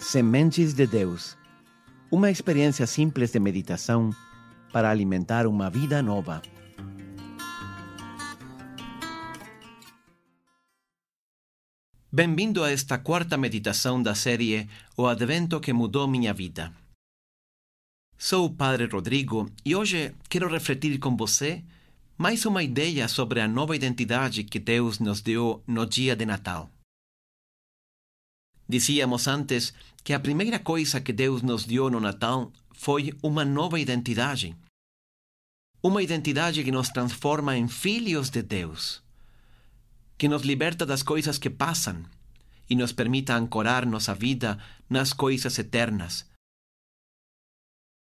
Sementes de Deus. Uma experiência simples de meditação para alimentar uma vida nova. Bem-vindo a esta quarta meditação da série O Advento que Mudou Minha Vida. Sou o Padre Rodrigo e hoje quero refletir com você mais uma ideia sobre a nova identidade que Deus nos deu no dia de Natal. Dizíamos antes que a primeira coisa que Deus nos deu no Natal foi uma nova identidade. Uma identidade que nos transforma em filhos de Deus que nos liberta das coisas que passam e nos permita ancorar nossa vida nas coisas eternas.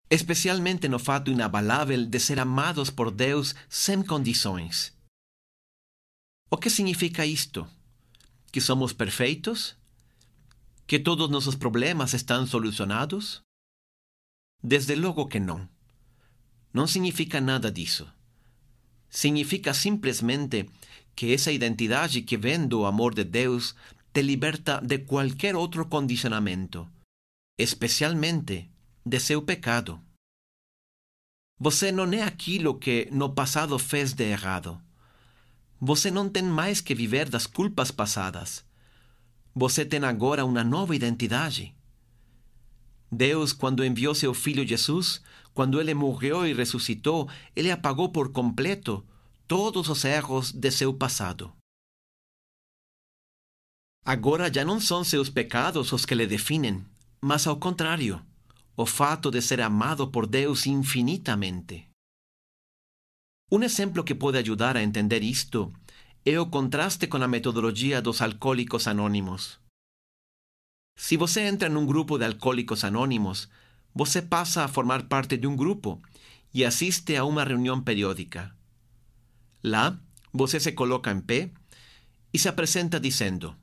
Especialmente no fato inabalável de ser amados por Deus sem condições. O que significa isto? Que somos perfeitos? Que todos nossos problemas estão solucionados? Desde logo que não. Não significa nada disso. Significa simplesmente que essa identidade que vem do amor de Deus te liberta de qualquer outro condicionamento, especialmente de seu pecado. Você não é aquilo que no passado fez de errado. Você não tem mais que viver das culpas passadas. Você tem agora uma nova identidade. Deus, quando enviou seu filho Jesus, quando ele morreu e ressuscitou, ele apagou por completo todos os erros de seu passado. Agora já não são seus pecados os que lhe definem, mas ao contrário, o fato de ser amado por Deus infinitamente. Um exemplo que pode ajudar a entender isto é o contraste com a metodologia dos alcoólicos anônimos. Se você entra num grupo de alcoólicos anônimos, você passa a formar parte de um grupo e assiste a uma reunião periódica. Lá, você se coloca em pé e se apresenta dizendo: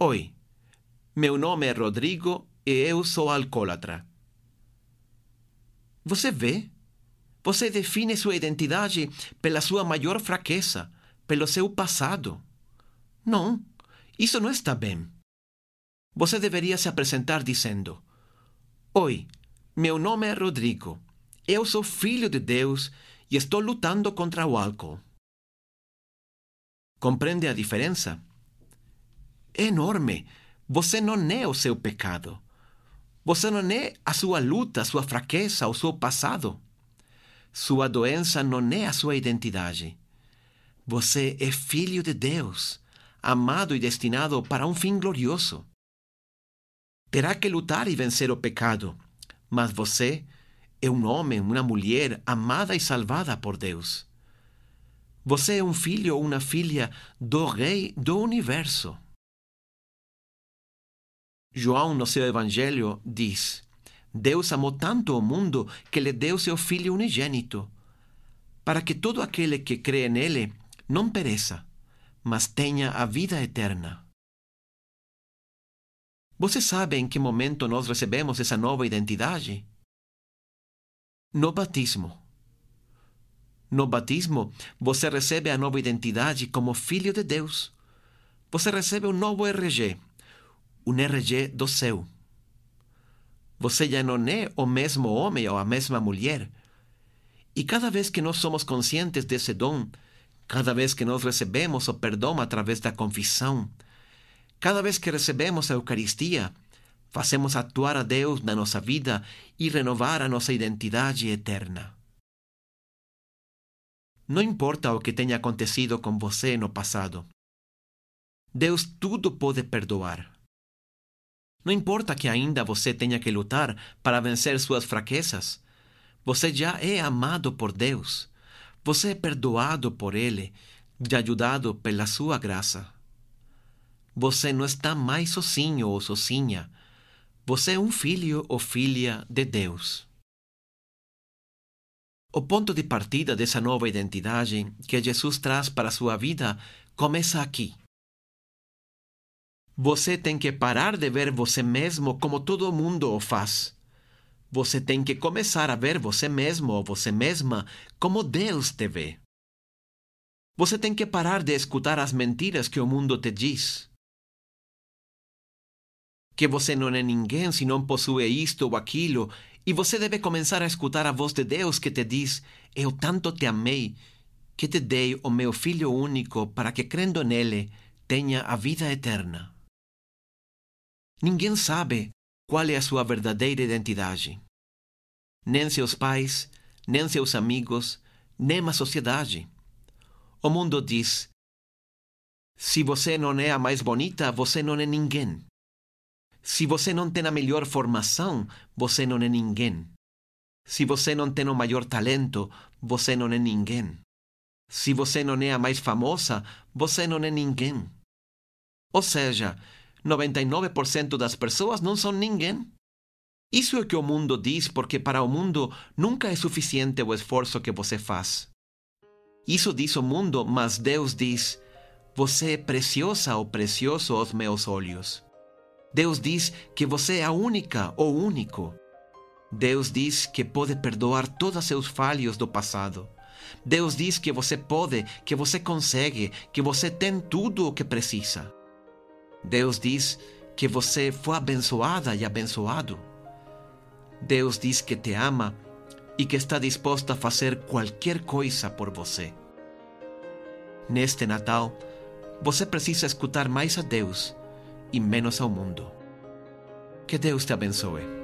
Oi, meu nome é Rodrigo e eu sou alcoólatra. Você vê? Você define sua identidade pela sua maior fraqueza, pelo seu passado. Não, isso não está bem. Você deveria se apresentar dizendo: Oi, meu nome é Rodrigo. Eu sou filho de Deus e estou lutando contra o álcool. Compreende a diferença? É enorme. Você não é o seu pecado. Você não é a sua luta, a sua fraqueza, o seu passado. Sua doença não é a sua identidade. Você é filho de Deus, amado e destinado para um fim glorioso. Terá que lutar e vencer o pecado, mas você é um homem, uma mulher amada e salvada por Deus. Você é um filho ou uma filha do Rei do Universo. João, no seu Evangelho, diz: Deus amou tanto o mundo que lhe deu seu Filho unigênito, para que todo aquele que crê nele não pereça, mas tenha a vida eterna. Você sabe em que momento nós recebemos essa nova identidade? No batismo. No batismo, você recebe a nova identidade como filho de Deus. Você recebe um novo RG, um RG do céu. Você já não é o mesmo homem ou a mesma mulher. E cada vez que nós somos conscientes desse dom, cada vez que nós recebemos o perdão através da confissão, cada vez que recebemos a Eucaristia, fazemos atuar a Deus na nossa vida e renovar a nossa identidade eterna. Não importa o que tenha acontecido com você no passado. Deus tudo pode perdoar. Não importa que ainda você tenha que lutar para vencer suas fraquezas. Você já é amado por Deus. Você é perdoado por Ele e ajudado pela sua graça. Você não está mais sozinho ou sozinha. Você é um filho ou filha de Deus. O ponto de partida dessa nova identidade que Jesus traz para a sua vida começa aqui. Você tem que parar de ver você mesmo como todo mundo o faz. Você tem que começar a ver você mesmo ou você mesma como Deus te vê. Você tem que parar de escutar as mentiras que o mundo te diz. que você não é ninguém se não possui isto ou aquilo, e você deve começar a escutar a voz de Deus que te diz: Eu tanto te amei, que te dei o meu Filho único para que, crendo nele, tenha a vida eterna. Ninguém sabe qual é a sua verdadeira identidade. Nem seus pais, nem seus amigos, nem a sociedade. O mundo diz: se você não é a mais bonita, você não é ninguém. Se você não tem a melhor formação, você não é ninguém. Se você não tem o maior talento, você não é ninguém. Se você não é a mais famosa, você não é ninguém. Ou seja, 99% das pessoas não são ninguém. Isso é o que o mundo diz, porque para o mundo nunca é suficiente o esforço que você faz. Isso diz o mundo, mas Deus diz: Você é preciosa ou precioso aos meus olhos. Deus diz que você é a única ou único. Deus diz que pode perdoar todos seus falhos do passado. Deus diz que você pode, que você consegue, que você tem tudo o que precisa. Deus diz que você foi abençoada e abençoado. Deus diz que te ama e que está disposto a fazer qualquer coisa por você. Neste Natal, você precisa escutar mais a Deus e menos ao mundo. Que Deus te abençoe.